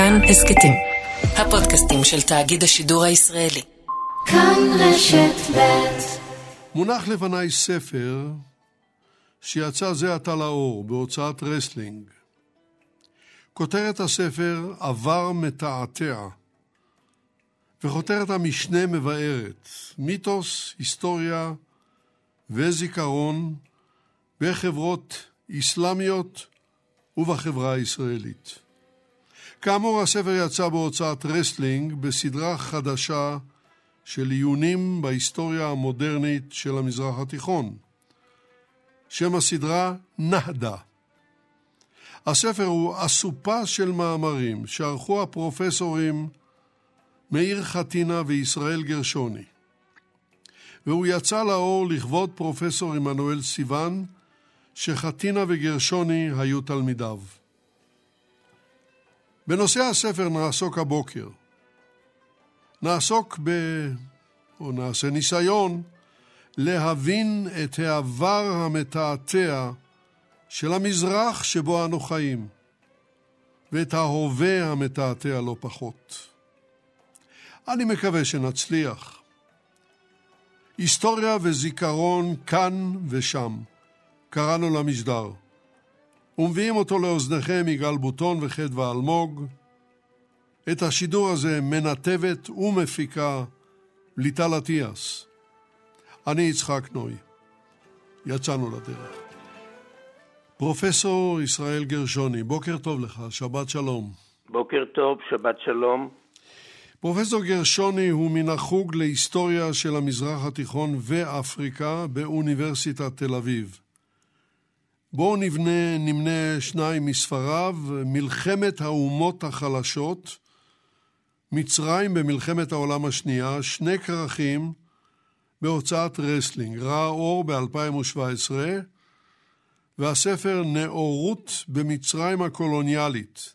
כאן הסכתים. הפודקאסטים של תאגיד השידור הישראלי. כאן רשת ב' מונח לפניי ספר שיצא זה עתה לאור בהוצאת רסלינג. כותרת הספר עבר מתעתע, וכותרת המשנה מבארת מיתוס, היסטוריה וזיכרון בחברות אסלאמיות ובחברה הישראלית. כאמור, הספר יצא בהוצאת רסלינג בסדרה חדשה של עיונים בהיסטוריה המודרנית של המזרח התיכון. שם הסדרה נהדה. הספר הוא אסופה של מאמרים שערכו הפרופסורים מאיר חתינה וישראל גרשוני. והוא יצא לאור לכבוד פרופסור עמנואל סיוון, שחתינה וגרשוני היו תלמידיו. בנושא הספר נעסוק הבוקר. נעסוק ב... או נעשה ניסיון להבין את העבר המתעתע של המזרח שבו אנו חיים, ואת ההווה המתעתע לא פחות. אני מקווה שנצליח. היסטוריה וזיכרון כאן ושם, קראנו למשדר. ומביאים אותו לאוזניכם יגאל בוטון וחדווה אלמוג. את השידור הזה מנתבת ומפיקה ליטל אטיאס. אני יצחק נוי. יצאנו לדרך. פרופסור ישראל גרשוני, בוקר טוב לך, שבת שלום. בוקר טוב, שבת שלום. פרופסור גרשוני הוא מן החוג להיסטוריה של המזרח התיכון ואפריקה באוניברסיטת תל אביב. בואו נבנה, נמנה שניים מספריו, מלחמת האומות החלשות, מצרים במלחמת העולם השנייה, שני כרכים בהוצאת רסלינג, ראה אור ב-2017, והספר נאורות במצרים הקולוניאלית,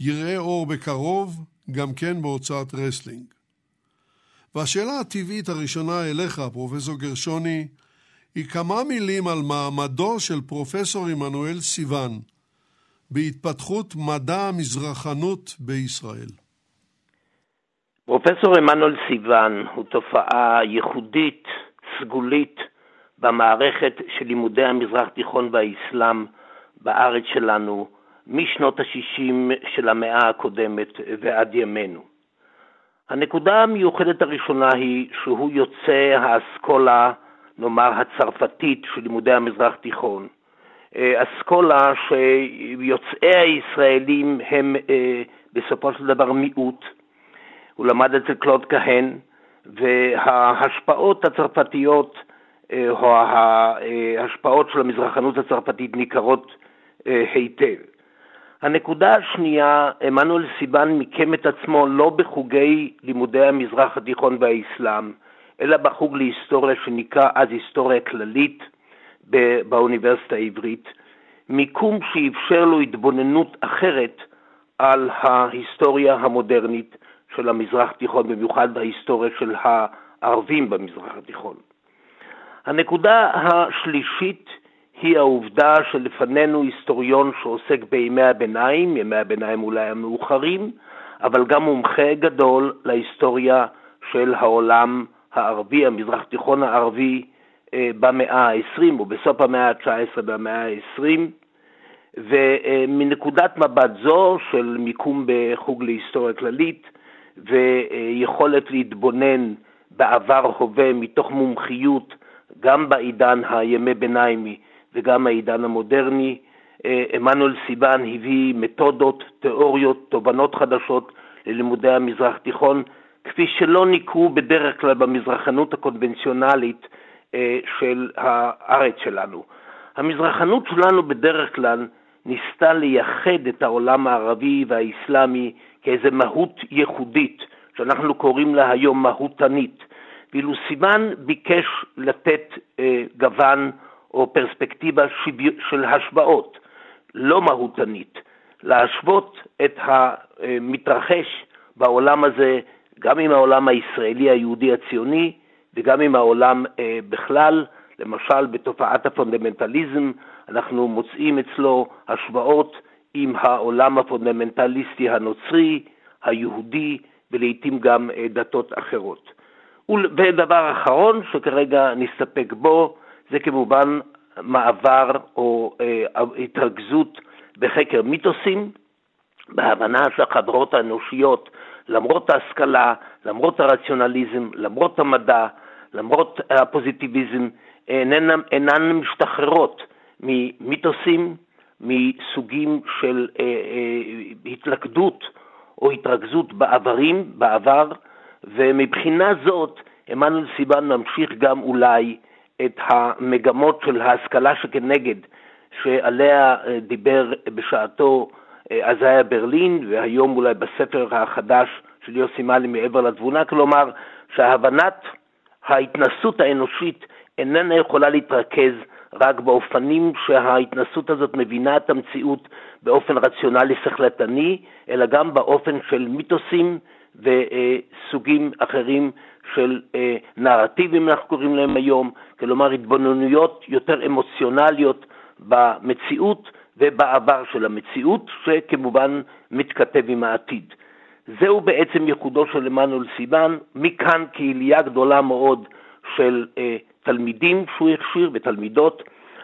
יראה אור בקרוב, גם כן בהוצאת רסלינג. והשאלה הטבעית הראשונה אליך, פרופסור גרשוני, היא כמה מילים על מעמדו של פרופסור עמנואל סיוון בהתפתחות מדע המזרחנות בישראל. פרופסור עמנואל סיוון הוא תופעה ייחודית, סגולית, במערכת של לימודי המזרח תיכון והאסלאם בארץ שלנו משנות ה-60 של המאה הקודמת ועד ימינו. הנקודה המיוחדת הראשונה היא שהוא יוצא האסכולה נאמר, הצרפתית של לימודי המזרח תיכון. אה, אסכולה שיוצאי הישראלים הם אה, בסופו של דבר מיעוט. הוא למד אצל קלוד כהן, וההשפעות הצרפתיות אה, או ההשפעות של המזרחנות הצרפתית ניכרות היטב. הנקודה השנייה, עמנואל סיבן מיקם את עצמו לא בחוגי לימודי המזרח התיכון והאסלאם, אלא בחוג להיסטוריה שנקרא אז היסטוריה כללית באוניברסיטה העברית, מיקום שאפשר לו התבוננות אחרת על ההיסטוריה המודרנית של המזרח התיכון, במיוחד בהיסטוריה של הערבים במזרח התיכון. הנקודה השלישית היא העובדה שלפנינו היסטוריון שעוסק בימי הביניים, ימי הביניים אולי המאוחרים, אבל גם מומחה גדול להיסטוריה של העולם הערבי, המזרח תיכון הערבי אה, במאה ה-20 או בסוף המאה ה-19 במאה ה-20 ומנקודת מבט זו של מיקום בחוג להיסטוריה כללית ויכולת להתבונן בעבר הווה מתוך מומחיות גם בעידן הימי ביניימי וגם העידן המודרני, אה, עמנואל סיבן הביא מתודות, תיאוריות, תובנות חדשות ללימודי המזרח תיכון כפי שלא ניכרו בדרך כלל במזרחנות הקונבנציונלית אה, של הארץ שלנו. המזרחנות שלנו בדרך כלל ניסתה לייחד את העולם הערבי והאסלאמי כאיזה מהות ייחודית, שאנחנו קוראים לה היום מהותנית, ואילו סימן ביקש לתת אה, גוון או פרספקטיבה של השוואות, לא מהותנית, להשוות את המתרחש בעולם הזה גם עם העולם הישראלי היהודי הציוני וגם עם העולם אה, בכלל, למשל בתופעת הפונדמנטליזם, אנחנו מוצאים אצלו השוואות עם העולם הפונדמנטליסטי הנוצרי, היהודי ולעיתים גם אה, דתות אחרות. ודבר אחרון שכרגע נסתפק בו זה כמובן מעבר או אה, התרכזות בחקר מיתוסים, בהבנה שהחברות האנושיות, למרות ההשכלה, למרות הרציונליזם, למרות המדע, למרות הפוזיטיביזם, אינן, אינן משתחררות ממיתוסים, מסוגים של אה, אה, התלכדות או התרכזות בעברים, בעבר, ומבחינה זאת עמנואל סיבן ממשיך גם אולי את המגמות של ההשכלה שכנגד, שעליה אה, דיבר בשעתו עזאיה ברלין, והיום אולי בספר החדש של יוסי מאלי מעבר לתבונה, כלומר שהבנת ההתנסות האנושית איננה יכולה להתרכז רק באופנים שההתנסות הזאת מבינה את המציאות באופן רציונלי שכלתני, אלא גם באופן של מיתוסים וסוגים אחרים של אה, נרטיבים, אנחנו קוראים להם היום, כלומר התבוננויות יותר אמוציונליות במציאות ובעבר של המציאות, שכמובן מתכתב עם העתיד. זהו בעצם ייחודו של עמנואל סיבן, מכאן קהילייה גדולה מאוד של אה, תלמידים שהוא הכשיר ותלמידות,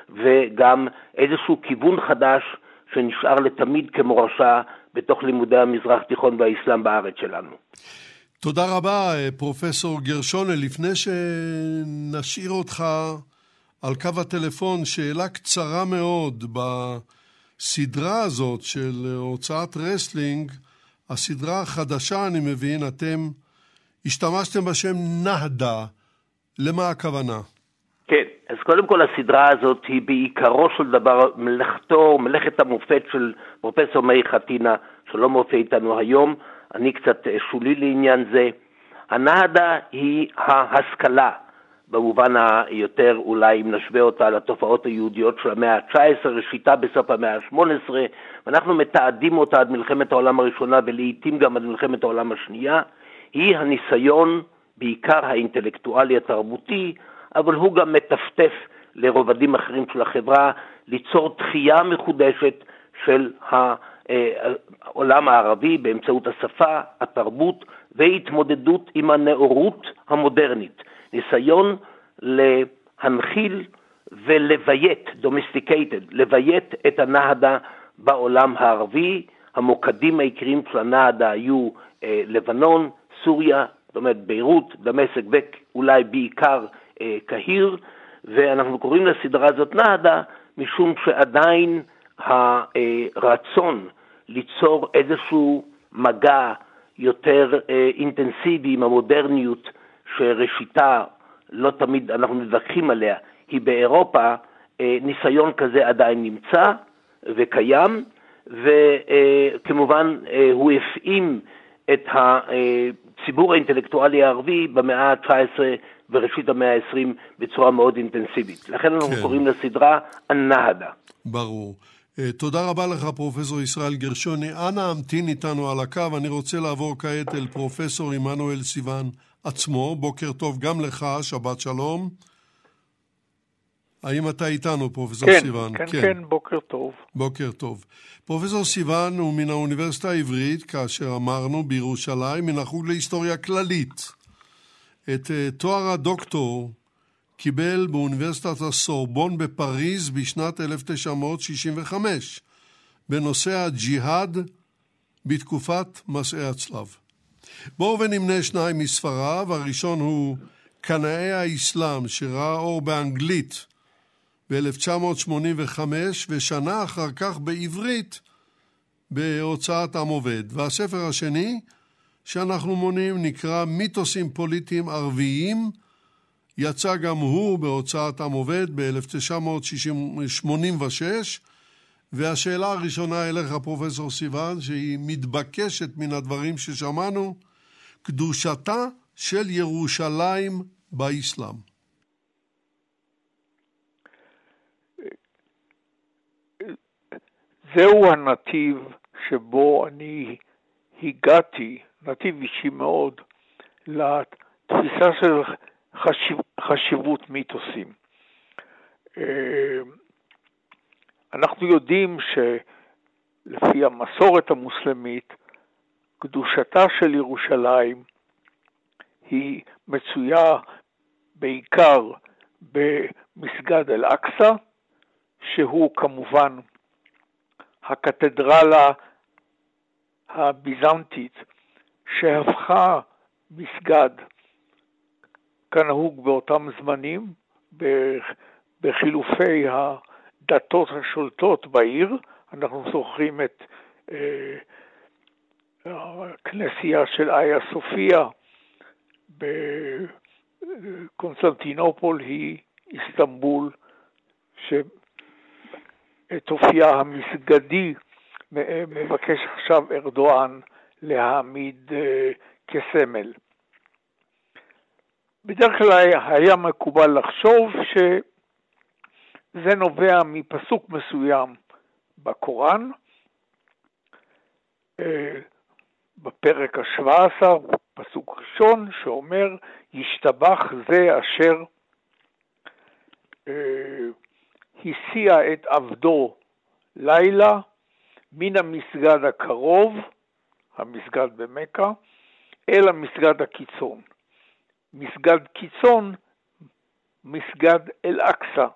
וגם איזשהו כיוון חדש שנשאר לתמיד כמורשה בתוך לימודי המזרח תיכון והאסלאם בארץ שלנו. תודה רבה, אה, פרופסור גרשוני. לפני שנשאיר אותך על קו הטלפון, שאלה קצרה מאוד בסדרה הזאת של הוצאת רסלינג, הסדרה החדשה, אני מבין, אתם השתמשתם בשם נהדה. למה הכוונה? כן, אז קודם כל הסדרה הזאת היא בעיקרו של דבר מלאכתו, מלאכת המופת של פרופסור מאיר חתינה, שלא מופיע איתנו היום, אני קצת אה, שולי לעניין זה. הנהדה היא ההשכלה, במובן היותר אולי אם נשווה אותה לתופעות היהודיות של המאה ה-19, ראשיתה בסוף המאה ה-18, ואנחנו מתעדים אותה עד מלחמת העולם הראשונה ולעיתים גם עד מלחמת העולם השנייה, היא הניסיון, בעיקר האינטלקטואלי התרבותי, אבל הוא גם מטפטף לרובדים אחרים של החברה, ליצור דחייה מחודשת של העולם הערבי באמצעות השפה, התרבות והתמודדות עם הנאורות המודרנית. ניסיון להנחיל ולביית, domesticated, לביית את הנהדה בעולם הערבי. המוקדים העיקריים של הנהדה היו אה, לבנון, סוריה, זאת אומרת ביירות, דמשק ואולי בעיקר אה, קהיר, ואנחנו קוראים לסדרה הזאת נהדה משום שעדיין הרצון ליצור איזשהו מגע יותר אה, אינטנסיבי עם המודרניות שראשיתה, לא תמיד אנחנו מתווכחים עליה, היא באירופה, אה, ניסיון כזה עדיין נמצא וקיים, וכמובן הוא הפעים את הציבור האינטלקטואלי הערבי במאה ה-19 וראשית המאה ה-20 בצורה מאוד אינטנסיבית. לכן אנחנו כן. קוראים לסדרה א-נהדה. ברור. אה, תודה רבה לך, פרופסור ישראל גרשוני. אנא המתין איתנו על הקו. אני רוצה לעבור כעת אל פרופסור עמנואל סיוון עצמו. בוקר טוב גם לך, שבת שלום. האם אתה איתנו, פרופסור כן, סיוון? כן, כן, כן, בוקר טוב. בוקר טוב. פרופסור סיוון הוא מן האוניברסיטה העברית, כאשר אמרנו, בירושלים, מן החוג להיסטוריה כללית. את אה, תואר הדוקטור קיבל באוניברסיטת הסורבון בפריז בשנת 1965, בנושא הג'יהאד בתקופת מסעי הצלב. בואו ונמנה שניים מספריו, הראשון הוא קנאי האסלאם, שראה אור באנגלית ב-1985, ושנה אחר כך בעברית בהוצאת עם עובד. והספר השני, שאנחנו מונים, נקרא מיתוסים פוליטיים ערביים, יצא גם הוא בהוצאת עם עובד ב-1986, והשאלה הראשונה אליך, פרופסור סיוון, שהיא מתבקשת מן הדברים ששמענו, קדושתה של ירושלים באסלאם. זהו הנתיב שבו אני הגעתי, נתיב אישי מאוד, לתפיסה של חשיב, חשיבות מיתוסים. אה, אנחנו יודעים לפי המסורת המוסלמית, קדושתה של ירושלים היא מצויה בעיקר במסגד אל-אקצא, שהוא כמובן הקתדרלה הביזנטית שהפכה מסגד כנהוג באותם זמנים בחילופי הדתות השולטות בעיר. אנחנו זוכרים את אה, הכנסייה של איה סופיה בקונסטנטינופול היא איסטנבול, שאת אופייה המסגדי מבקש עכשיו ארדואן להעמיד אה, כסמל. בדרך כלל היה מקובל לחשוב שזה נובע מפסוק מסוים בקוראן, בפרק ה-17, פסוק ראשון, שאומר, ישתבח זה אשר אה, הסיע את עבדו לילה מן המסגד הקרוב, המסגד במכה, אל המסגד הקיצון. מסגד קיצון, מסגד אל-אקצא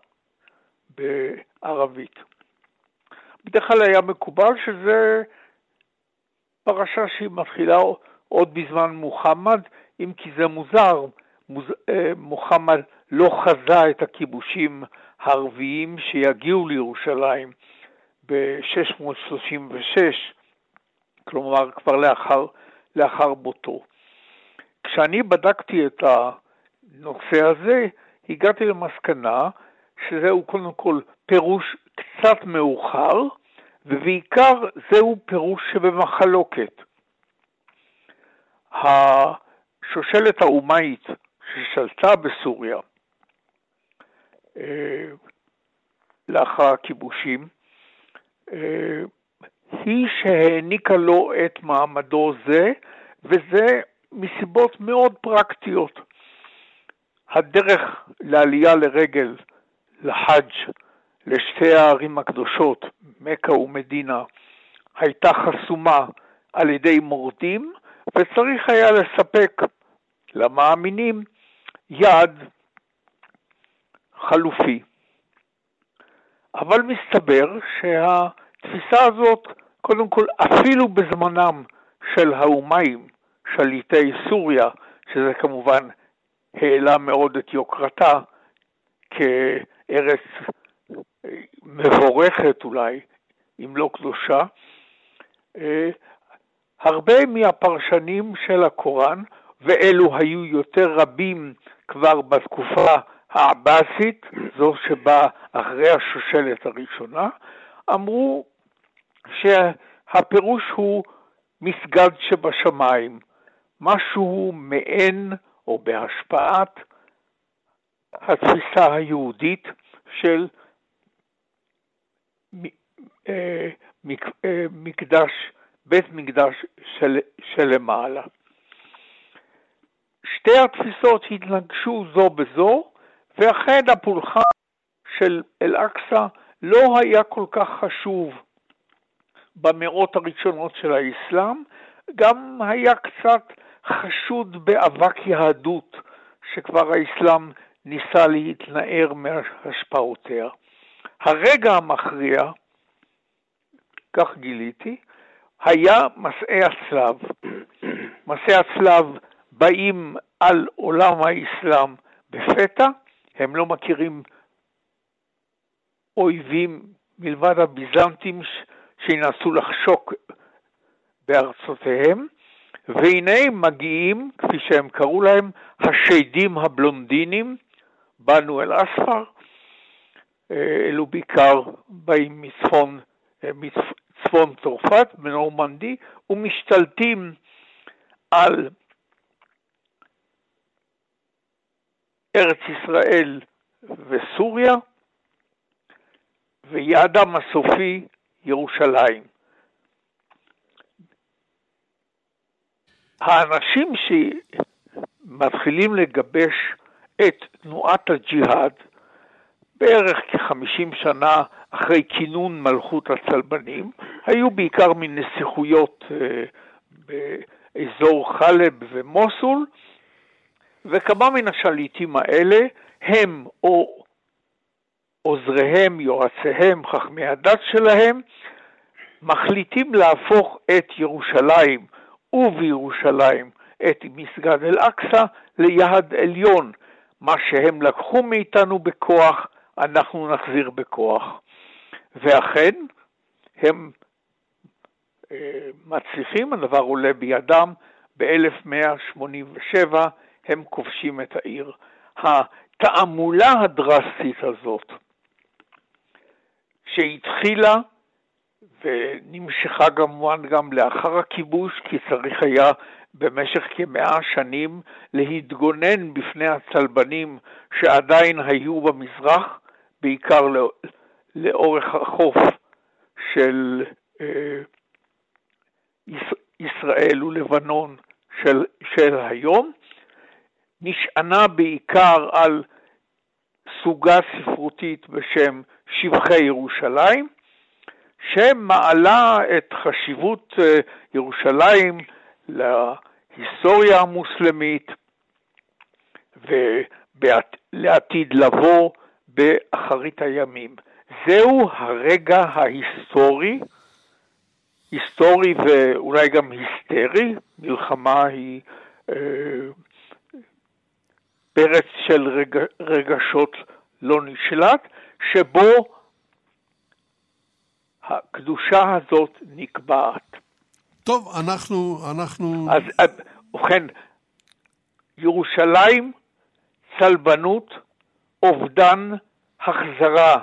בערבית. בדרך כלל היה מקובל שזה פרשה שהיא מתחילה עוד בזמן מוחמד, אם כי זה מוזר, מוז... אה, מוחמד לא חזה את הכיבושים הערביים שיגיעו לירושלים ב-636, כלומר כבר לאחר, לאחר מותו. כשאני בדקתי את הנושא הזה, הגעתי למסקנה שזהו קודם כל פירוש קצת מאוחר, ובעיקר זהו פירוש שבמחלוקת. השושלת האומאית ששלטה בסוריה אה, לאחר הכיבושים, אה, היא שהעניקה לו את מעמדו זה, וזה מסיבות מאוד פרקטיות. הדרך לעלייה לרגל לחאג' לשתי הערים הקדושות, מכה ומדינה, הייתה חסומה על ידי מורדים, וצריך היה לספק למאמינים יעד חלופי. אבל מסתבר שהתפיסה הזאת, קודם כל, אפילו בזמנם של האומיים, שליטי סוריה, שזה כמובן העלה מאוד את יוקרתה כארץ מבורכת אולי, אם לא קדושה, אה, הרבה מהפרשנים של הקוראן, ואלו היו יותר רבים כבר בתקופה העבאסית, זו שבאה אחרי השושלת הראשונה, אמרו שהפירוש הוא מסגד שבשמיים, משהו מעין או בהשפעת התפיסה היהודית של מקדש, בית מקדש של, שלמעלה. שתי התפיסות התנגשו זו בזו, ואכן הפולחן של אל-אקצא לא היה כל כך חשוב במאות הראשונות של האסלאם, גם היה קצת חשוד באבק יהדות שכבר האסלאם ניסה להתנער מהשפעותיה. הרגע המכריע, כך גיליתי, היה מסעי הצלב. מסעי הצלב באים על עולם האסלאם בפתע, הם לא מכירים אויבים מלבד הביזנטים שינסו לחשוק בארצותיהם, והנה מגיעים, כפי שהם קראו להם, השדים הבלונדינים, באנו אל אספר, אלו בעיקר באים מצפון, אה, מצפון צרפת, בנורמנדי, ומשתלטים על ארץ ישראל וסוריה, ויעדם הסופי ירושלים. האנשים שמתחילים לגבש את תנועת הג'יהאד בערך כ-50 שנה אחרי כינון מלכות הצלבנים, היו בעיקר מנסיכויות באזור חלב ומוסול, וכמה מן השליטים האלה הם או עוזריהם, יועציהם, חכמי הדת שלהם, מחליטים להפוך את ירושלים ובירושלים את מסגד אל-אקצא ליעד עליון. מה שהם לקחו מאיתנו בכוח, אנחנו נחזיר בכוח. ואכן, הם אה, מצליחים, הדבר עולה בידם, ב-1187 הם כובשים את העיר. התעמולה הדרסטית הזאת, שהתחילה ונמשכה כמובן גם לאחר הכיבוש, כי צריך היה במשך כמאה שנים להתגונן בפני הצלבנים שעדיין היו במזרח, בעיקר לא, לאורך החוף של אה, ישראל ולבנון של, של היום, נשענה בעיקר על סוגה ספרותית בשם שבחי ירושלים, שמעלה את חשיבות אה, ירושלים להיסטוריה המוסלמית ולעתיד לבוא באחרית הימים. זהו הרגע ההיסטורי, היסטורי ואולי גם היסטרי, מלחמה היא אה, פרץ של רגע, רגשות לא נשלט, שבו הקדושה הזאת נקבעת. טוב, אנחנו... אנחנו... אז ובכן, ירושלים, צלבנות, אובדן, החזרה.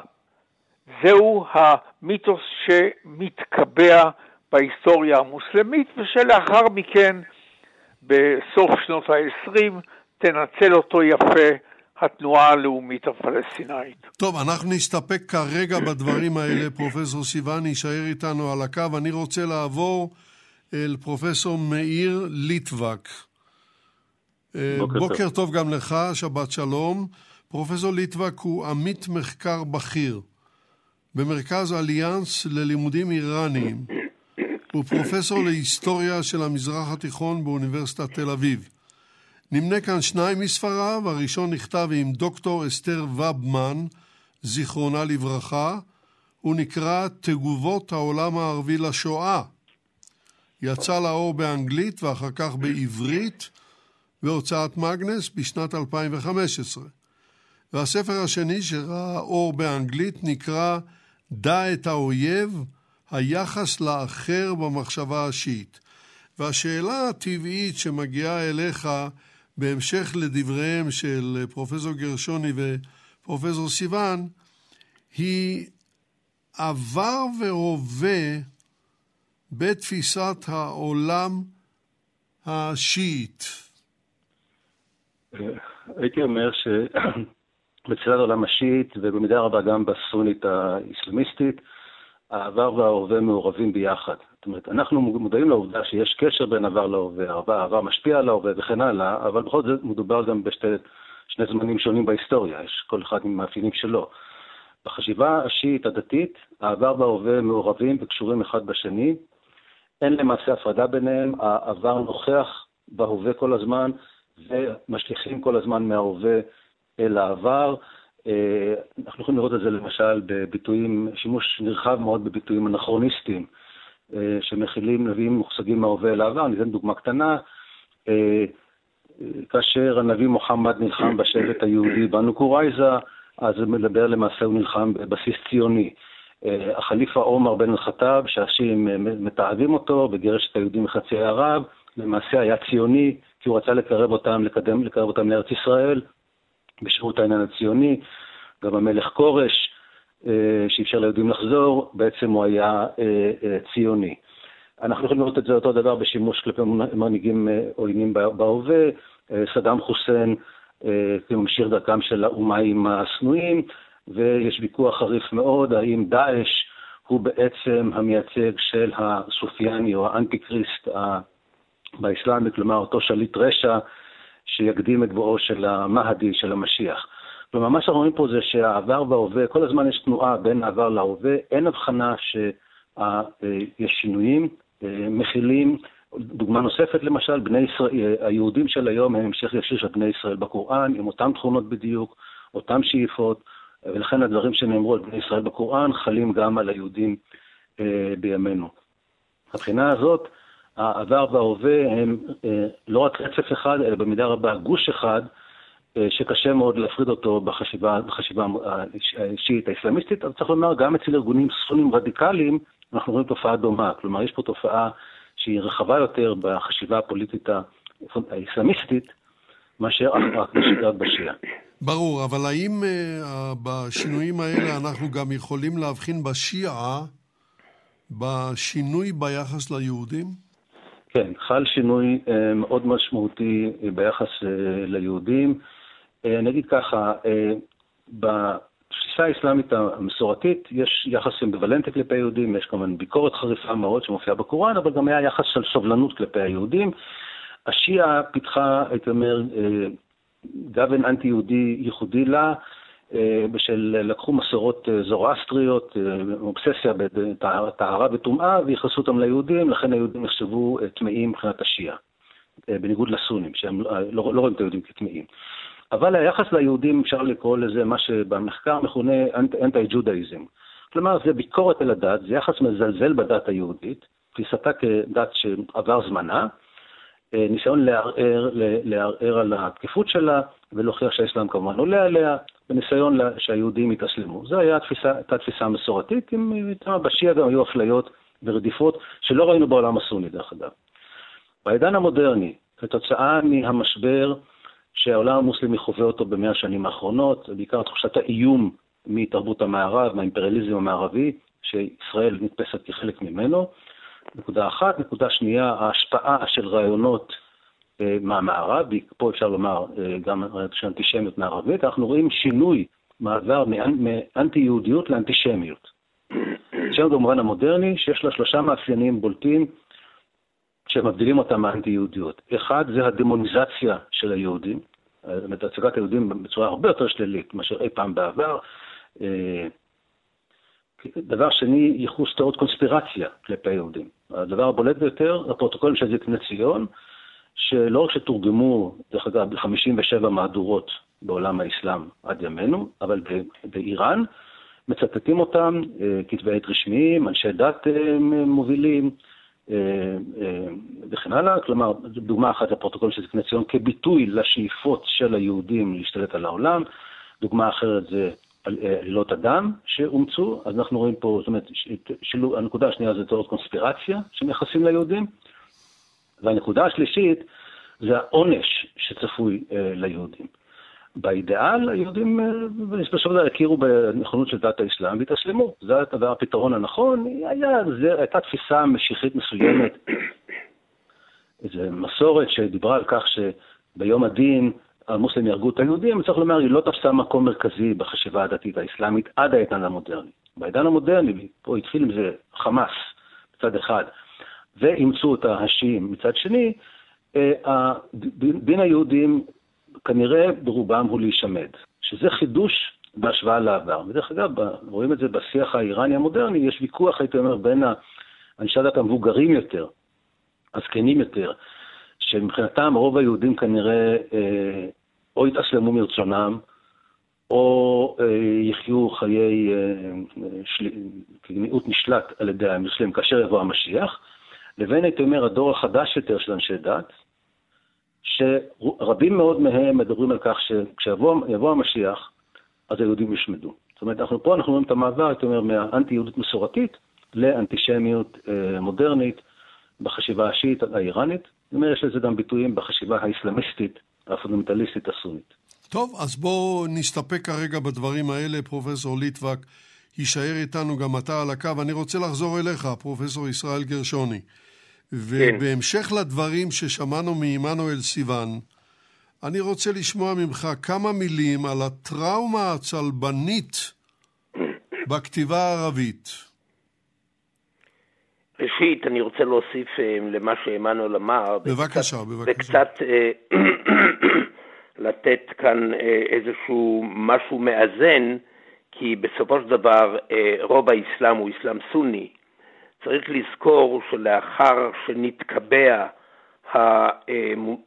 זהו המיתוס שמתקבע בהיסטוריה המוסלמית, ושלאחר מכן, בסוף שנות ה-20, תנצל אותו יפה התנועה הלאומית הפלסטינאית. טוב, אנחנו נסתפק כרגע בדברים האלה. פרופסור סיוון יישאר איתנו על הקו. אני רוצה לעבור אל פרופסור מאיר ליטבק. בוקר, בוקר טוב. טוב גם לך, שבת שלום. פרופסור ליטבק הוא עמית מחקר בכיר במרכז אליאנס ללימודים איראניים. הוא פרופסור להיסטוריה של המזרח התיכון באוניברסיטת תל אביב. נמנה כאן שניים מספריו, הראשון נכתב עם דוקטור אסתר ובמן, זיכרונה לברכה, הוא נקרא תגובות העולם הערבי לשואה. יצא לאור באנגלית ואחר כך בעברית בהוצאת מגנס בשנת 2015. והספר השני שראה אור באנגלית נקרא דע את האויב, היחס לאחר במחשבה השיעית. והשאלה הטבעית שמגיעה אליך בהמשך לדבריהם של פרופסור גרשוני ופרופסור סיוון, היא עבר והווה בתפיסת העולם השיעית. הייתי אומר שבתפיסת העולם השיעית, ובמידה רבה גם בסונית האסלאמיסטית, העבר וההווה מעורבים ביחד. זאת אומרת, אנחנו מודעים לעובדה שיש קשר בין עבר להווה, העבר משפיע על ההווה וכן הלאה, אבל בכל זאת מדובר גם בשני זמנים שונים בהיסטוריה, יש כל אחד עם מאפיינים שלו. בחשיבה השיעית הדתית, העבר וההווה מעורבים וקשורים אחד בשני. אין למעשה הפרדה ביניהם, העבר נוכח בהווה כל הזמן, ומשליכים כל הזמן מההווה אל העבר. אה, אנחנו יכולים לראות את זה למשל בביטויים, שימוש נרחב מאוד בביטויים אנכרוניסטיים, אה, שמכילים, מביאים מושגים מההווה אל העבר. אני אתן דוגמה קטנה. אה, כאשר הנביא מוחמד נלחם בשבט היהודי בנו קורייזה, אז הוא מדבר למעשה, הוא נלחם בבסיס ציוני. החליפה עומר בן אל-חטאב, שהשיעים מתעבים אותו וגירש את היהודים מחצי ערב, למעשה היה ציוני, כי הוא רצה לקרב אותם, לקדם, לקרב אותם לארץ ישראל, בשירות העניין הציוני. גם המלך כורש, אה, שאפשר ליהודים לחזור, בעצם הוא היה אה, אה, ציוני. אנחנו יכולים לראות את זה אותו דבר בשימוש כלפי מנהיגים עוינים בהווה, סדאם חוסיין כממשיך דרכם של האומיים השנואים, ויש ויכוח חריף מאוד האם דאעש הוא בעצם המייצג של הסופיאני או האנטי קריסט באסלאמי, כלומר אותו שליט רשע שיקדים את בואו של המהדי, של המשיח. כלומר, מה שאנחנו רואים פה זה שהעבר וההווה, כל הזמן יש תנועה בין העבר להווה, אין הבחנה יש שינויים, מכילים, דוגמה נוספת למשל, בני ישראל, היהודים של היום הם המשך ישיר של בני ישראל בקוראן, עם אותן תכונות בדיוק, אותן שאיפות, ולכן הדברים שנאמרו על בני ישראל בקוראן חלים גם על היהודים בימינו. מבחינה הזאת, העבר וההווה הם לא רק רצף אחד, אלא במידה רבה גוש אחד, אה, שקשה מאוד להפריד אותו בחשיבה, בחשיבה האישית האסלאמיסטית, אבל צריך לומר, גם אצל ארגונים סונים רדיקליים, אנחנו רואים תופעה דומה. כלומר, יש פה תופעה שהיא רחבה יותר בחשיבה הפוליטית האסלאמיסטית, מאשר רק בשיעה. ברור, אבל האם בשינויים האלה אנחנו גם יכולים להבחין בשיעה, בשינוי ביחס ליהודים? כן, חל שינוי uh, מאוד משמעותי ביחס uh, ליהודים. אה, אני אגיד ככה, אה, בתפיסה האסלאמית המסורתית יש יחס אמביוולנטי כלפי היהודים, יש כמובן ביקורת חריפה מאוד שמופיעה בקוראן, אבל גם היה יחס של סובלנות כלפי היהודים. השיעה פיתחה, הייתי אומר, אה, גוון אנטי-יהודי ייחודי לה, בשל לקחו מסורות זורואסטריות, אובססיה בטהרה וטומאה, וייחסו אותם ליהודים, לכן היהודים נחשבו טמאים מבחינת השיעה, בניגוד לסונים, שהם לא, לא רואים את היהודים כטמאים. אבל היחס ליהודים, אפשר לקרוא לזה מה שבמחקר מכונה אנטי-ג'ודאיזם. כלומר, זה ביקורת על הדת, זה יחס מזלזל בדת היהודית, תפיסתה כדת שעבר זמנה, אה, ניסיון לערער על התקפות שלה ולהוכיח שהאסלאם כמובן עולה עליה, וניסיון שהיהודים יתאסלמו. זו הייתה התפיסה, הייתה תפיסה מסורתית, עם, בשיעה גם היו אפליות ורדיפות שלא ראינו בעולם הסוני, דרך אגב. בעידן המודרני, כתוצאה מהמשבר שהעולם המוסלמי חווה אותו במאה השנים האחרונות, בעיקר תחושת האיום מתרבות המערב, מהאימפריאליזם המערבי, שישראל נתפסת כחלק ממנו. נקודה אחת. נקודה שנייה, ההשפעה של רעיונות אה, מהמערב, פה אפשר לומר אה, גם של אנטישמיות מערבית, אנחנו רואים שינוי, מעבר מאנטי-יהודיות לאנטישמיות. שם במובן המודרני, שיש לה שלושה מאפיינים בולטים שמבדילים אותם מאנטי-יהודיות. אחד זה הדמוניזציה של היהודים, זאת הצגת היהודים בצורה הרבה יותר שלילית מאשר אי פעם בעבר. אה, דבר שני, ייחוס תיאוריות קונספירציה כלפי היהודים. הדבר הבולט ביותר, הפרוטוקולים של זקני ציון, שלא רק שתורגמו, דרך אגב, ב-57 מהדורות בעולם האסלאם עד ימינו, אבל באיראן, מצטטים אותם, אה, כתבי עת רשמיים, אנשי דת אה, מובילים, אה, וכן הלאה. כלומר, דוגמה אחת לפרוטוקול של זקני ציון כביטוי לשאיפות של היהודים להשתלט על העולם. דוגמה אחרת זה עלילות הדם שאומצו, אז אנחנו רואים פה, זאת אומרת, הנקודה השנייה זה תיאוריות קונספירציה שמייחסים ליהודים, והנקודה השלישית זה העונש שצפוי אה, ליהודים. באידאל, היהודים אה, בסופו של דבר הכירו בנכונות של דת האסלאם והתאסלמו. זה היה הפתרון הנכון. היה, זה, הייתה תפיסה משיחית מסוימת, איזו מסורת שדיברה על כך שביום הדין המוסלמים יהרגו את היהודים, צריך לומר, היא לא תפסה מקום מרכזי בחשיבה הדתית האסלאמית עד העידן המודרני. בעידן המודרני, פה התחיל עם זה חמאס מצד אחד, ואימצו אותה השיעים מצד שני, אה, דין היהודים כנראה ברובם הוא להישמד, שזה חידוש בהשוואה לעבר. ודרך אגב, רואים את זה בשיח האיראני המודרני, יש ויכוח, הייתי אומר, בין אנשי הדת המבוגרים יותר, הזקנים יותר, שמבחינתם רוב היהודים כנראה אה, או יתאסלמו מרצונם, או אה, יחיו חיי אה, של... מיעוט נשלט על ידי המוסלמים כאשר יבוא המשיח, לבין, הייתי אומר, הדור החדש יותר של אנשי דת, שרבים מאוד מהם מדברים על כך שכשיבוא המשיח, אז היהודים יושמדו. זאת אומרת, אנחנו פה אנחנו רואים את המעבר, הייתי אומר, מהאנטי-יהודית מסורתית לאנטישמיות אה, מודרנית בחשיבה השיעית האיראנית. זאת אומרת, יש לזה גם ביטויים בחשיבה האסלאמיסטית, הפונדמנטליסטית הסונית. טוב, אז בואו נסתפק כרגע בדברים האלה. פרופסור ליטבק, יישאר איתנו גם אתה על הקו. אני רוצה לחזור אליך, פרופסור ישראל גרשוני. ובהמשך כן. לדברים ששמענו מעמנואל סיוון, אני רוצה לשמוע ממך כמה מילים על הטראומה הצלבנית בכתיבה הערבית. ראשית, אני רוצה להוסיף אה, למה שעמנואל אמר. בבקשה, וקצת, בבקשה. וקצת אה, לתת כאן אה, איזשהו משהו מאזן, כי בסופו של דבר רוב האסלאם הוא אסלאם סוני, צריך לזכור שלאחר שנתקבע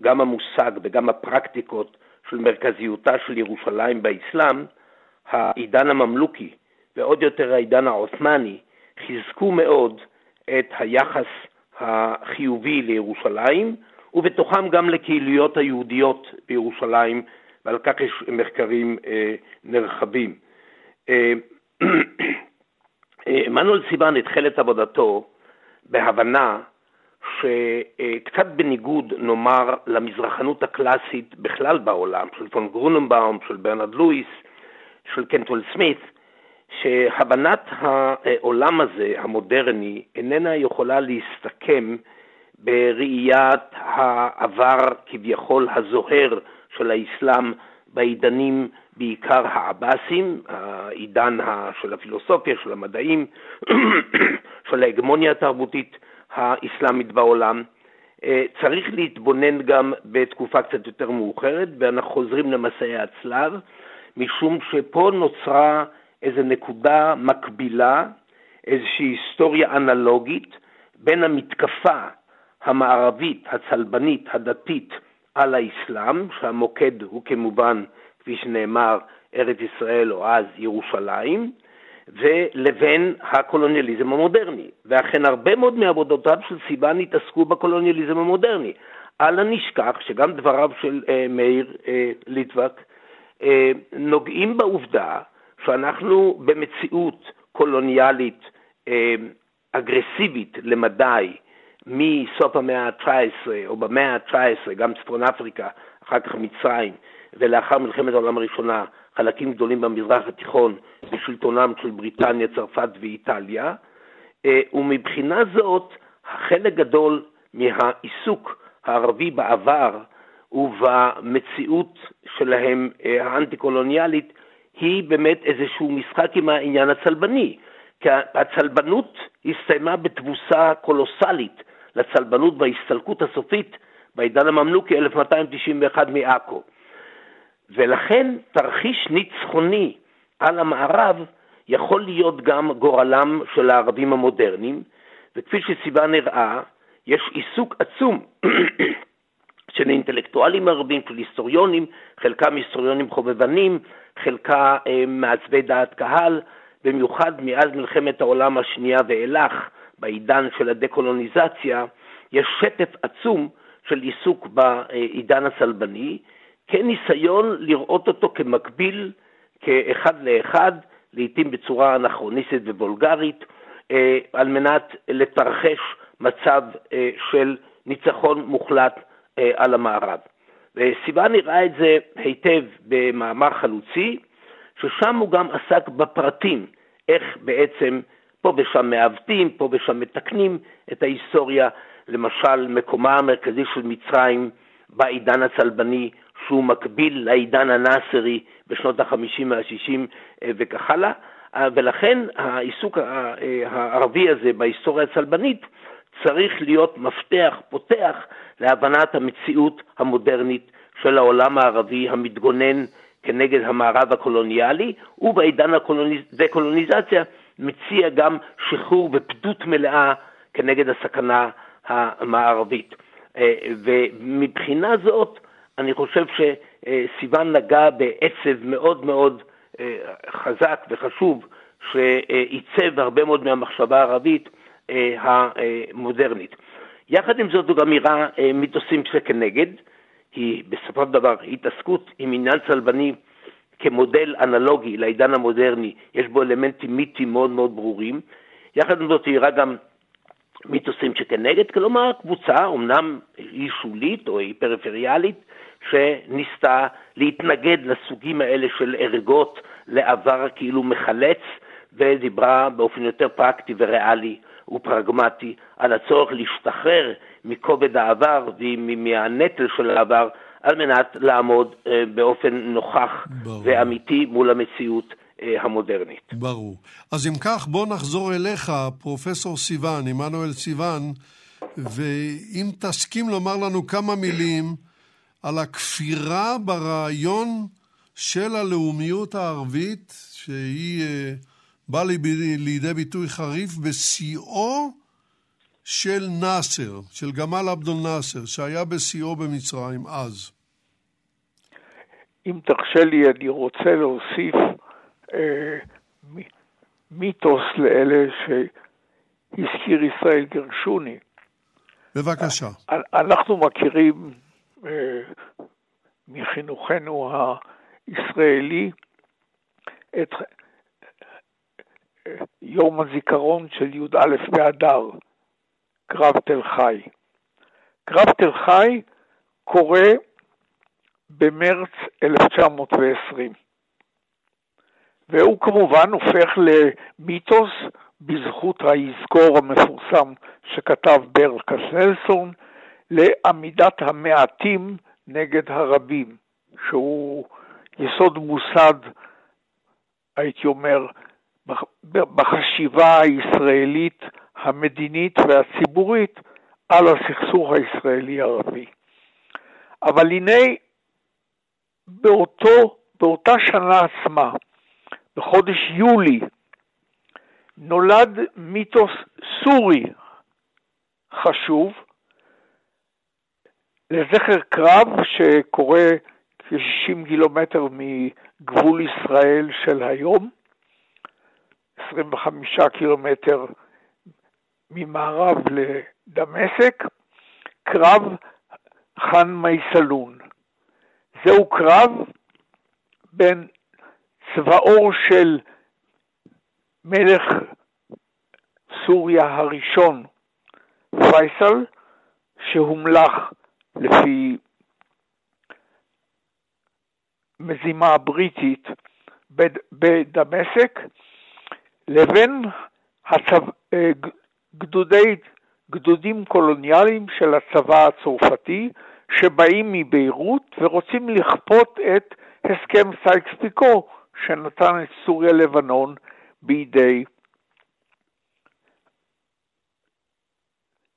גם המושג וגם הפרקטיקות של מרכזיותה של ירושלים באסלאם, העידן הממלוכי ועוד יותר העידן העות'מאני חיזקו מאוד את היחס החיובי לירושלים, ובתוכם גם לקהיליות היהודיות בירושלים, ועל כך יש מחקרים אה, נרחבים. אה, אה, עמנואל סיוון התחיל את עבודתו בהבנה שקצת בניגוד, נאמר, למזרחנות הקלאסית בכלל בעולם, של פון גרוננבאום, של ברנרד לואיס, של קנטול סמית, שהבנת העולם הזה, המודרני, איננה יכולה להסתכם בראיית העבר כביכול הזוהר של האסלאם בעידנים בעיקר העבאסים, העידן של הפילוסופיה, של המדעים, של ההגמוניה התרבותית האסלאמית בעולם. אה, צריך להתבונן גם בתקופה קצת יותר מאוחרת, ואנחנו חוזרים למסעי הצלב, משום שפה נוצרה איזו נקודה מקבילה, איזושהי היסטוריה אנלוגית בין המתקפה המערבית, הצלבנית, הדתית, על האסלאם, שהמוקד הוא כמובן, כפי שנאמר, ארץ ישראל או אז ירושלים, ולבין הקולוניאליזם המודרני. ואכן הרבה מאוד מעבודותיו של סיבן התעסקו בקולוניאליזם המודרני. אל נשכח שגם דבריו של אה, מאיר אה, ליטבק אה, נוגעים בעובדה שאנחנו במציאות קולוניאלית אה, אגרסיבית למדי מסוף המאה ה-19 או במאה ה-19, גם צפון אפריקה, אחר כך מצרים, ולאחר מלחמת העולם הראשונה, חלקים גדולים במזרח התיכון בשלטונם של בריטניה, צרפת ואיטליה, אה, ומבחינה זאת, חלק גדול מהעיסוק הערבי בעבר ובמציאות שלהם אה, האנטי-קולוניאלית היא באמת איזשהו משחק עם העניין הצלבני. כי הצלבנות הסתיימה בתבוסה קולוסלית לצלבנות וההסתלקות הסופית בעידן הממלוכי 1291 מעכו. ולכן תרחיש ניצחוני על המערב יכול להיות גם גורלם של הערבים המודרניים, וכפי שסיוון הראה, יש עיסוק עצום של אינטלקטואלים ערבים, של היסטוריונים, חלקם היסטוריונים חובבנים, חלקה אה, מעצבי דעת קהל, במיוחד מאז מלחמת העולם השנייה ואילך, בעידן של הדקולוניזציה, יש שטף עצום של עיסוק בעידן הצלבני, כניסיון לראות אותו כמקביל, כאחד לאחד, לעתים בצורה אנכרוניסטית ובולגרית, אה, על מנת לתרחש מצב אה, של ניצחון מוחלט אה, על המערב. וסיוון הראה את זה היטב במאמר חלוצי, ששם הוא גם עסק בפרטים, איך בעצם פה ושם מעוותים, פה ושם מתקנים את ההיסטוריה, למשל מקומה המרכזי של מצרים בעידן הצלבני, שהוא מקביל לעידן הנאסרי בשנות ה-50 וה-60 אה, וכך הלאה, אה, ולכן העיסוק אה, הערבי הזה בהיסטוריה הצלבנית צריך להיות מפתח, פותח, להבנת המציאות המודרנית של העולם הערבי המתגונן כנגד המערב הקולוניאלי, ובעידן הדקולוניזציה מציע גם שחרור ופדות מלאה כנגד הסכנה המערבית. ומבחינה זאת, אני חושב שסיוון נגע בעצב מאוד מאוד אה, חזק וחשוב, שעיצב הרבה מאוד מהמחשבה הערבית אה, המודרנית. יחד עם זאת הוא גם הראה מיתוסים שכנגד, היא בסופו של דבר התעסקות עם עניין צלבני כמודל אנלוגי לעידן המודרני, יש בו אלמנטים מיתיים מאוד מאוד ברורים. יחד עם זאת היא הראה גם מיתוסים שכנגד, כלומר קבוצה, אמנם היא שולית או היא פריפריאלית, שניסתה להתנגד לסוגים האלה של ערגות לעבר כאילו מחלץ, ודיברה באופן יותר פרקטי וריאלי ופרגמטי על הצורך להשתחרר מכובד העבר ומהנטל של העבר על מנת לעמוד אה, באופן נוכח ברור. ואמיתי מול המציאות המודרנית. ברור. אז אם כך, בוא נחזור אליך, פרופסור סיוון, עמנואל סיוון, ואם תסכים לומר לנו כמה מילים על הכפירה ברעיון של הלאומיות הערבית, שהיא אה, באה לידי ביטוי חריף בשיאו של נאסר, של גמל עבדול נאסר, שהיה בשיאו במצרים אז. אם תרשה לי, אני רוצה להוסיף אה, מיתוס לאלה שהזכיר ישראל גרשוני. בבקשה. אנחנו מכירים אה, מחינוכנו הישראלי את אה, יום הזיכרון של י"א באדר, קרב תל חי. קרב תל חי קורה במרץ 1920. והוא כמובן הופך למיתוס בזכות האזכור המפורסם שכתב ברל כסנלסון לעמידת המעטים נגד הרבים, שהוא יסוד מוסד, הייתי אומר, בחשיבה הישראלית המדינית והציבורית על הסכסוך הישראלי-ערבי. אבל הנה באותו, באותה שנה עצמה, בחודש יולי, נולד מיתוס סורי חשוב לזכר קרב שקורה כ-60 קילומטר מגבול ישראל של היום, 25 קילומטר ממערב לדמשק, קרב חאן מייסלון. זהו קרב בין צבאו של מלך סוריה הראשון, פייסל, שהומלך לפי מזימה הבריטית בדמשק, לבין הצו... אה, גדודי, גדודים קולוניאליים של הצבא הצרפתי, שבאים מביירות ורוצים לכפות את הסכם סייקס פיקו שנתן את סוריה לבנון בידי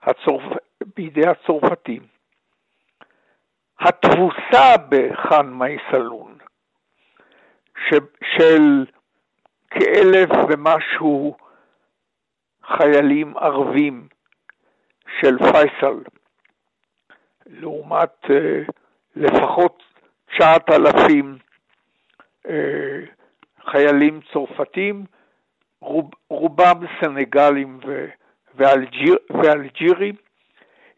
הצורפ... בידי הצרפתים. התבוסה בחאן מייסלון ש... של כאלף ומשהו חיילים ערבים של פייסל, לעומת uh, לפחות 9,000 uh, חיילים צרפתים, רוב, רובם סנגלים ו, ואלג'יר, ואלג'ירים,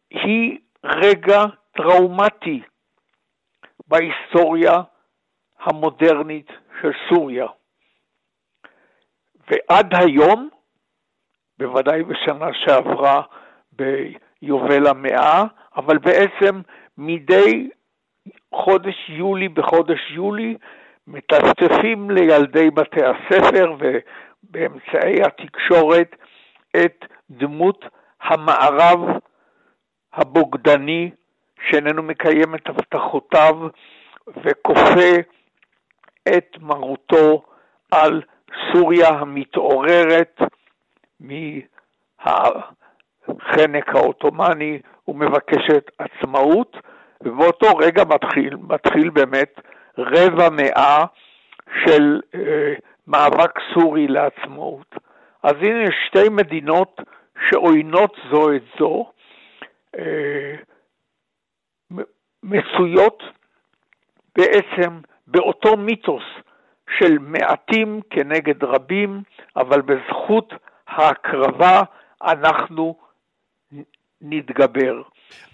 היא רגע טראומטי בהיסטוריה המודרנית של סוריה. ועד היום, בוודאי בשנה שעברה ביובל המאה, אבל בעצם מדי חודש יולי בחודש יולי מטפטפים לילדי בתי הספר ובאמצעי התקשורת את דמות המערב הבוגדני שאיננו מקיים את הבטחותיו וכופה את מרותו על סוריה המתעוררת מהחנק העות'מאני ומבקשת עצמאות, ובאותו רגע מתחיל, מתחיל באמת רבע מאה של אה, מאבק סורי לעצמאות. אז הנה יש שתי מדינות שעוינות זו את זו, אה, מצויות בעצם באותו מיתוס של מעטים כנגד רבים, אבל בזכות ההקרבה אנחנו נתגבר.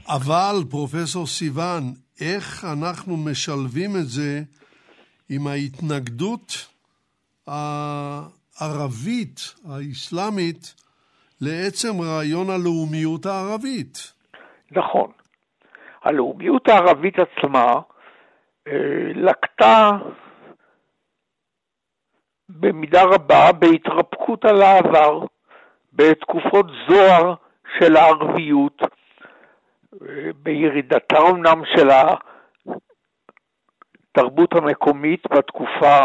אבל, פרופסור סיוון, איך אנחנו משלבים את זה עם ההתנגדות הערבית, האסלאמית, לעצם רעיון הלאומיות הערבית? נכון. הלאומיות הערבית עצמה אה, לקטה במידה רבה בהתרפקות על העבר, בתקופות זוהר של הערביות, בירידתה אמנם של התרבות המקומית בתקופה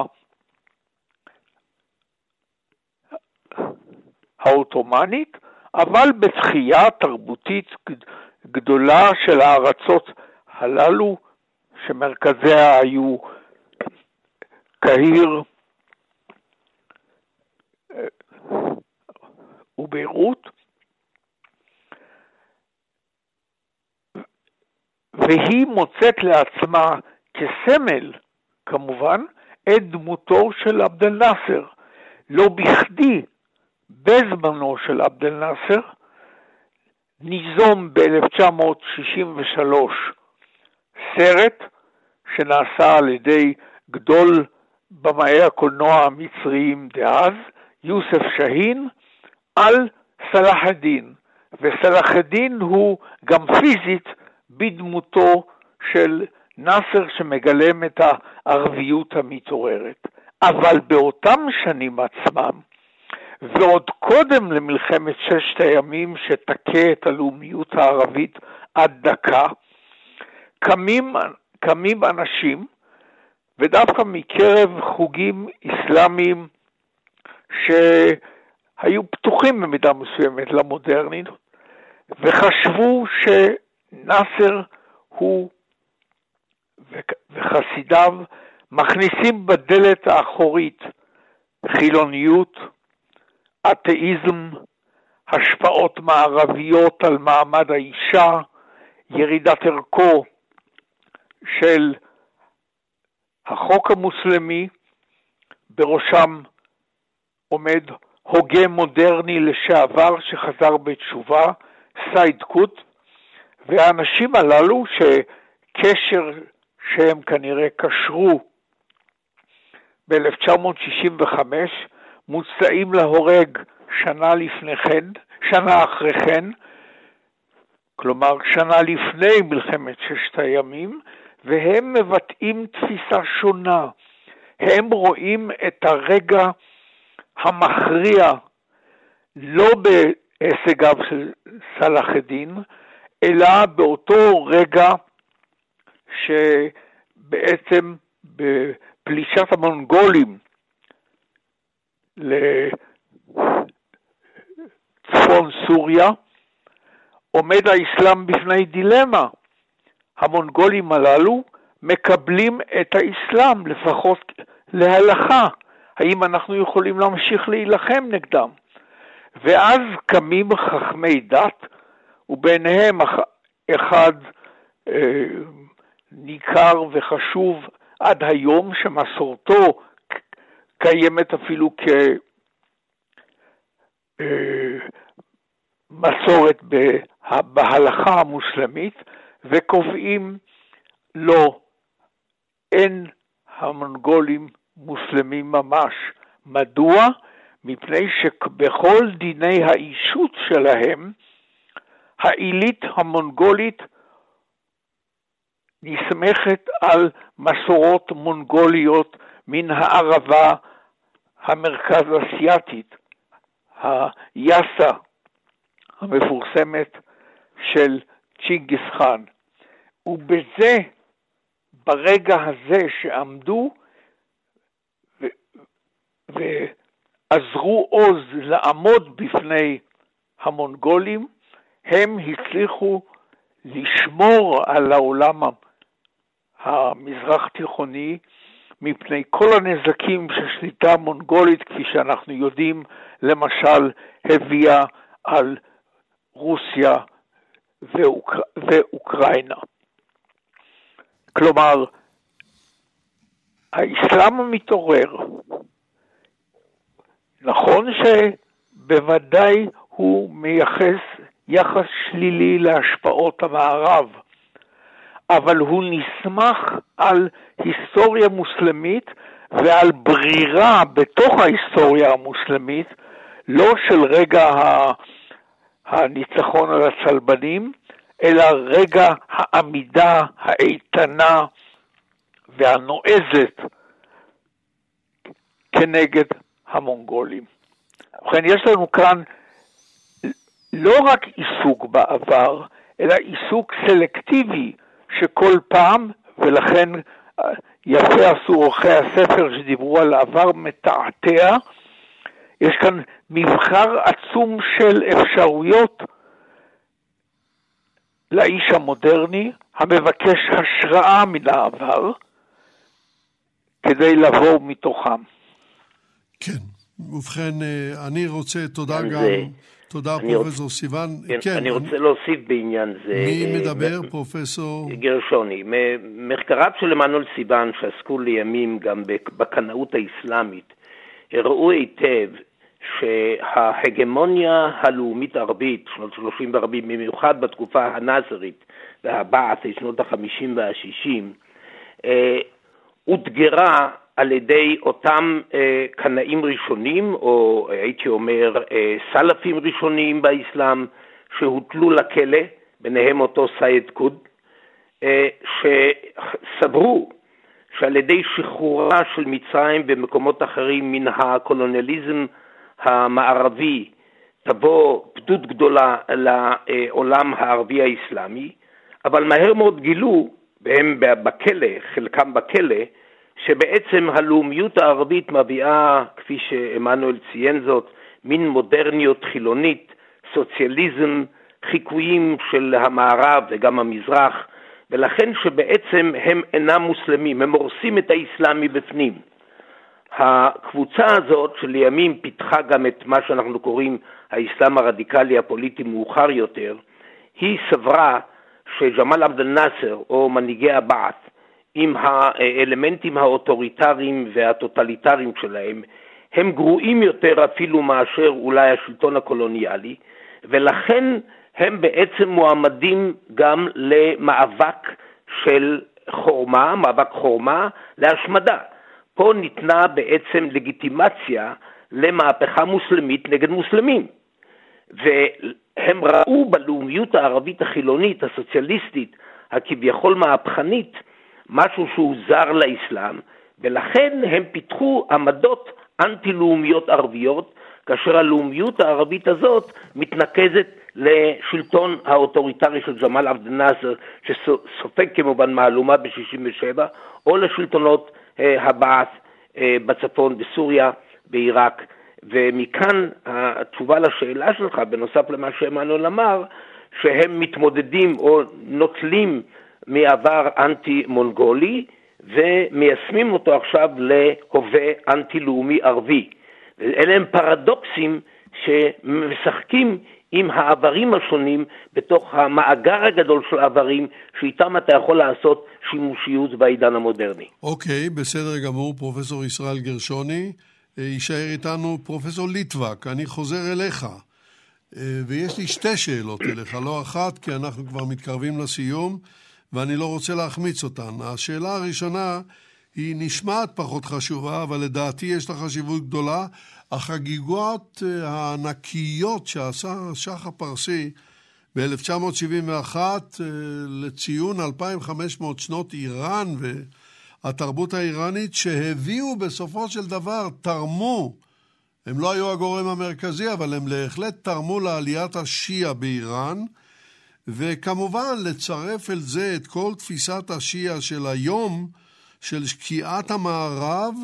העות'מאנית, אבל בתחייה תרבותית גדולה של הארצות הללו, שמרכזיה היו קהיר וביירות, והיא מוצאת לעצמה כסמל, כמובן, את דמותו של עבד אל-נאצר. לא בכדי, בזמנו של עבד אל-נאצר, ניזום ב-1963 סרט שנעשה על ידי גדול במאי הקולנוע המצריים דאז, יוסף שאהין, על סלאח א-דין, וסלאח א-דין הוא גם פיזית בדמותו של נאסר שמגלם את הערביות המתעוררת. אבל באותם שנים עצמם, ועוד קודם למלחמת ששת הימים שתכה את הלאומיות הערבית עד דקה, קמים, קמים אנשים, ודווקא מקרב חוגים אסלאמיים שהיו פתוחים במידה מסוימת למודרנית, וחשבו שנאסר הוא וחסידיו מכניסים בדלת האחורית חילוניות, אתאיזם, השפעות מערביות על מעמד האישה, ירידת ערכו של החוק המוסלמי, בראשם עומד הוגה מודרני לשעבר שחזר בתשובה, סייד קוט, והאנשים הללו שקשר שהם כנראה קשרו ב-1965, מוצאים להורג שנה לפני כן, שנה אחרי כן, כלומר שנה לפני מלחמת ששת הימים, והם מבטאים תפיסה שונה. הם רואים את הרגע המכריע לא בהישגיו של סלאח א-דין, אלא באותו רגע שבעצם בפלישת המונגולים לצפון סוריה, עומד האסלאם בפני דילמה. המונגולים הללו מקבלים את האסלאם, לפחות להלכה. האם אנחנו יכולים להמשיך להילחם נגדם? ואז קמים חכמי דת, וביניהם אחד אה, ניכר וחשוב עד היום, שמסורתו קיימת אפילו כמסורת אה, בהלכה המוסלמית, וקובעים לא, אין המונגולים מוסלמים ממש. מדוע? מפני שבכל דיני האישות שלהם, העילית המונגולית נסמכת על מסורות מונגוליות מן הערבה המרכז אסייתית, היאסה המפורסמת של צ'ינגיס חאן. ובזה, ברגע הזה שעמדו. ועזרו עוז לעמוד בפני המונגולים, הם הצליחו לשמור על העולם המזרח תיכוני מפני כל הנזקים ששליטה מונגולית, כפי שאנחנו יודעים, למשל, הביאה על רוסיה ואוק... ואוקראינה. כלומר, האסלאם המתעורר, נכון שבוודאי הוא מייחס יחס שלילי להשפעות המערב, אבל הוא נסמך על היסטוריה מוסלמית ועל ברירה בתוך ההיסטוריה המוסלמית, לא של רגע הניצחון על הצלבנים, אלא רגע העמידה האיתנה והנועזת כנגד המונגולים. ובכן, יש לנו כאן לא רק עיסוק בעבר, אלא עיסוק סלקטיבי שכל פעם, ולכן אה, יפה עשו עורכי הספר שדיברו על העבר מתעתע, יש כאן מבחר עצום של אפשרויות לאיש המודרני המבקש השראה מן העבר כדי לבוא מתוכם. כן, ובכן, אה, אני רוצה, תודה גם... זה, תודה, אני פרופסור רוצ... סיוון. כן, כן, אני רוצה להוסיף בעניין זה. מי אה, מדבר, מ... פרופסור? גרשוני. מחקריו של עמנואל סיוון, שעסקו לימים גם בקנאות האסלאמית, הראו היטב שההגמוניה הלאומית ערבית, שנות 30 ו-40, במיוחד בתקופה הנאזרית והבעת', שנות ה-50 וה-60, אה, אותגרה על ידי אותם אה, קנאים ראשונים, או הייתי אומר אה, סלפים ראשונים באסלאם, שהוטלו לכלא, ביניהם אותו סייד קוד, אה, שסברו שעל ידי שחרורה של מצרים ומקומות אחרים מן הקולוניאליזם המערבי תבוא פדות גדולה לעולם הערבי האסלאמי, אבל מהר מאוד גילו, והם בכלא, חלקם בכלא, שבעצם הלאומיות הערבית מביאה, כפי שעמנואל ציין זאת, מין מודרניות חילונית, סוציאליזם, חיקויים של המערב וגם המזרח, ולכן שבעצם הם אינם מוסלמים, הם הורסים את האסלאם מבפנים. הקבוצה הזאת שלימים פיתחה גם את מה שאנחנו קוראים האסלאם הרדיקלי הפוליטי מאוחר יותר, היא סברה שג'מאל עבד אל-נאצר או מנהיגי הבעת' עם האלמנטים האוטוריטריים והטוטליטריים שלהם, הם גרועים יותר אפילו מאשר אולי השלטון הקולוניאלי, ולכן הם בעצם מועמדים גם למאבק של חורמה, מאבק חורמה להשמדה. פה ניתנה בעצם לגיטימציה למהפכה מוסלמית נגד מוסלמים. והם ראו בלאומיות הערבית החילונית, הסוציאליסטית, הכביכול מהפכנית, משהו שהוא זר לאסלאם, ולכן הם פיתחו עמדות אנטי-לאומיות ערביות, כאשר הלאומיות הערבית הזאת מתנקזת לשלטון האוטוריטרי של ג'מאל עבד אל-נאצר, שסופג כמובן מהלומה ב-67', או לשלטונות אה, הבעת' אה, בצפון, בסוריה, בעיראק. ומכאן התשובה לשאלה שלך, בנוסף למה שעמנואל אמר, שהם מתמודדים או נוטלים מעבר אנטי-מונגולי ומיישמים אותו עכשיו להווה אנטי-לאומי ערבי. אלה הם פרדוקסים שמשחקים עם העברים השונים בתוך המאגר הגדול של העברים, שאיתם אתה יכול לעשות שימושיות בעידן המודרני. אוקיי, okay, בסדר גמור, פרופסור ישראל גרשוני. אה, יישאר איתנו פרופסור ליטבק, אני חוזר אליך. אה, ויש לי שתי שאלות אליך, לא אחת, כי אנחנו כבר מתקרבים לסיום. ואני לא רוצה להחמיץ אותן. השאלה הראשונה היא נשמעת פחות חשובה, אבל לדעתי יש לה חשיבות גדולה. החגיגות אה, הענקיות שעשה השח הפרסי ב-1971 אה, לציון 2,500 שנות איראן והתרבות האיראנית, שהביאו בסופו של דבר, תרמו, הם לא היו הגורם המרכזי, אבל הם בהחלט תרמו לעליית השיעה באיראן. וכמובן לצרף אל זה את כל תפיסת השיעה של היום, של שקיעת המערב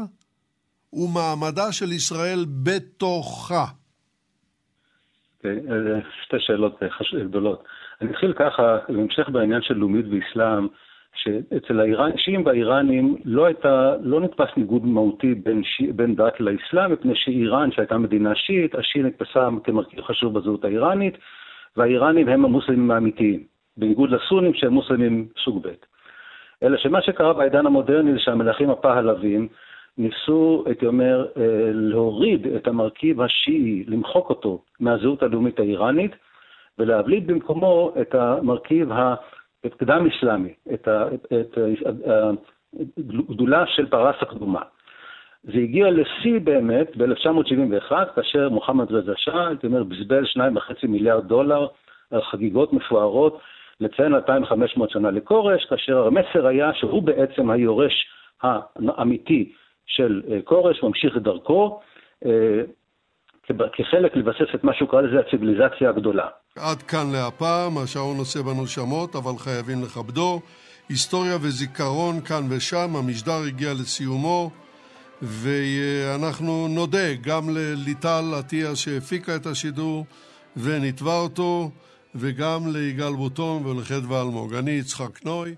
ומעמדה של ישראל בתוכה. אוקיי, שתי שאלות גדולות. אני אתחיל ככה, בהמשך בעניין של לאומית ואסלאם, שאצל השיעים והאיראנים לא, הייתה, לא נתפס ניגוד מהותי בין, ש... בין דת לאסלאם, מפני שאיראן, שהייתה מדינה שיעית, השיעי נתפסה כמרכיב חשוב בזהות האיראנית, והאיראנים הם המוסלמים האמיתיים, בניגוד לסונים שהם מוסלמים סוג ב'. אלא שמה שקרה בעידן המודרני זה שהמלכים הפהלווים ניסו, הייתי אומר, אה, להוריד את המרכיב השיעי, למחוק אותו מהזהות הלאומית האיראנית, ולהבליט במקומו את המרכיב הקדם-אסלאמי, את הגדולה של פרס הקדומה. זה הגיע לשיא באמת ב-1971, כאשר מוחמד רזה שאה, הייתי אומר, בזבז 2.5 מיליארד דולר על חגיגות מפוארות לציין 2,500 שנה לכורש, כאשר המסר היה שהוא בעצם היורש האמיתי של אה, כורש, ממשיך את דרכו, אה, כחלק לבסס את מה שהוא קרא לזה הציוויליזציה הגדולה. עד כאן להפעם, השעון עושה בנו שמות, אבל חייבים לכבדו. היסטוריה וזיכרון כאן ושם, המשדר הגיע לסיומו. ואנחנו נודה גם לליטל עטיה שהפיקה את השידור ונתבע אותו, וגם ליגאל בוטון ולחדווה אלמוג. אני יצחק נוי.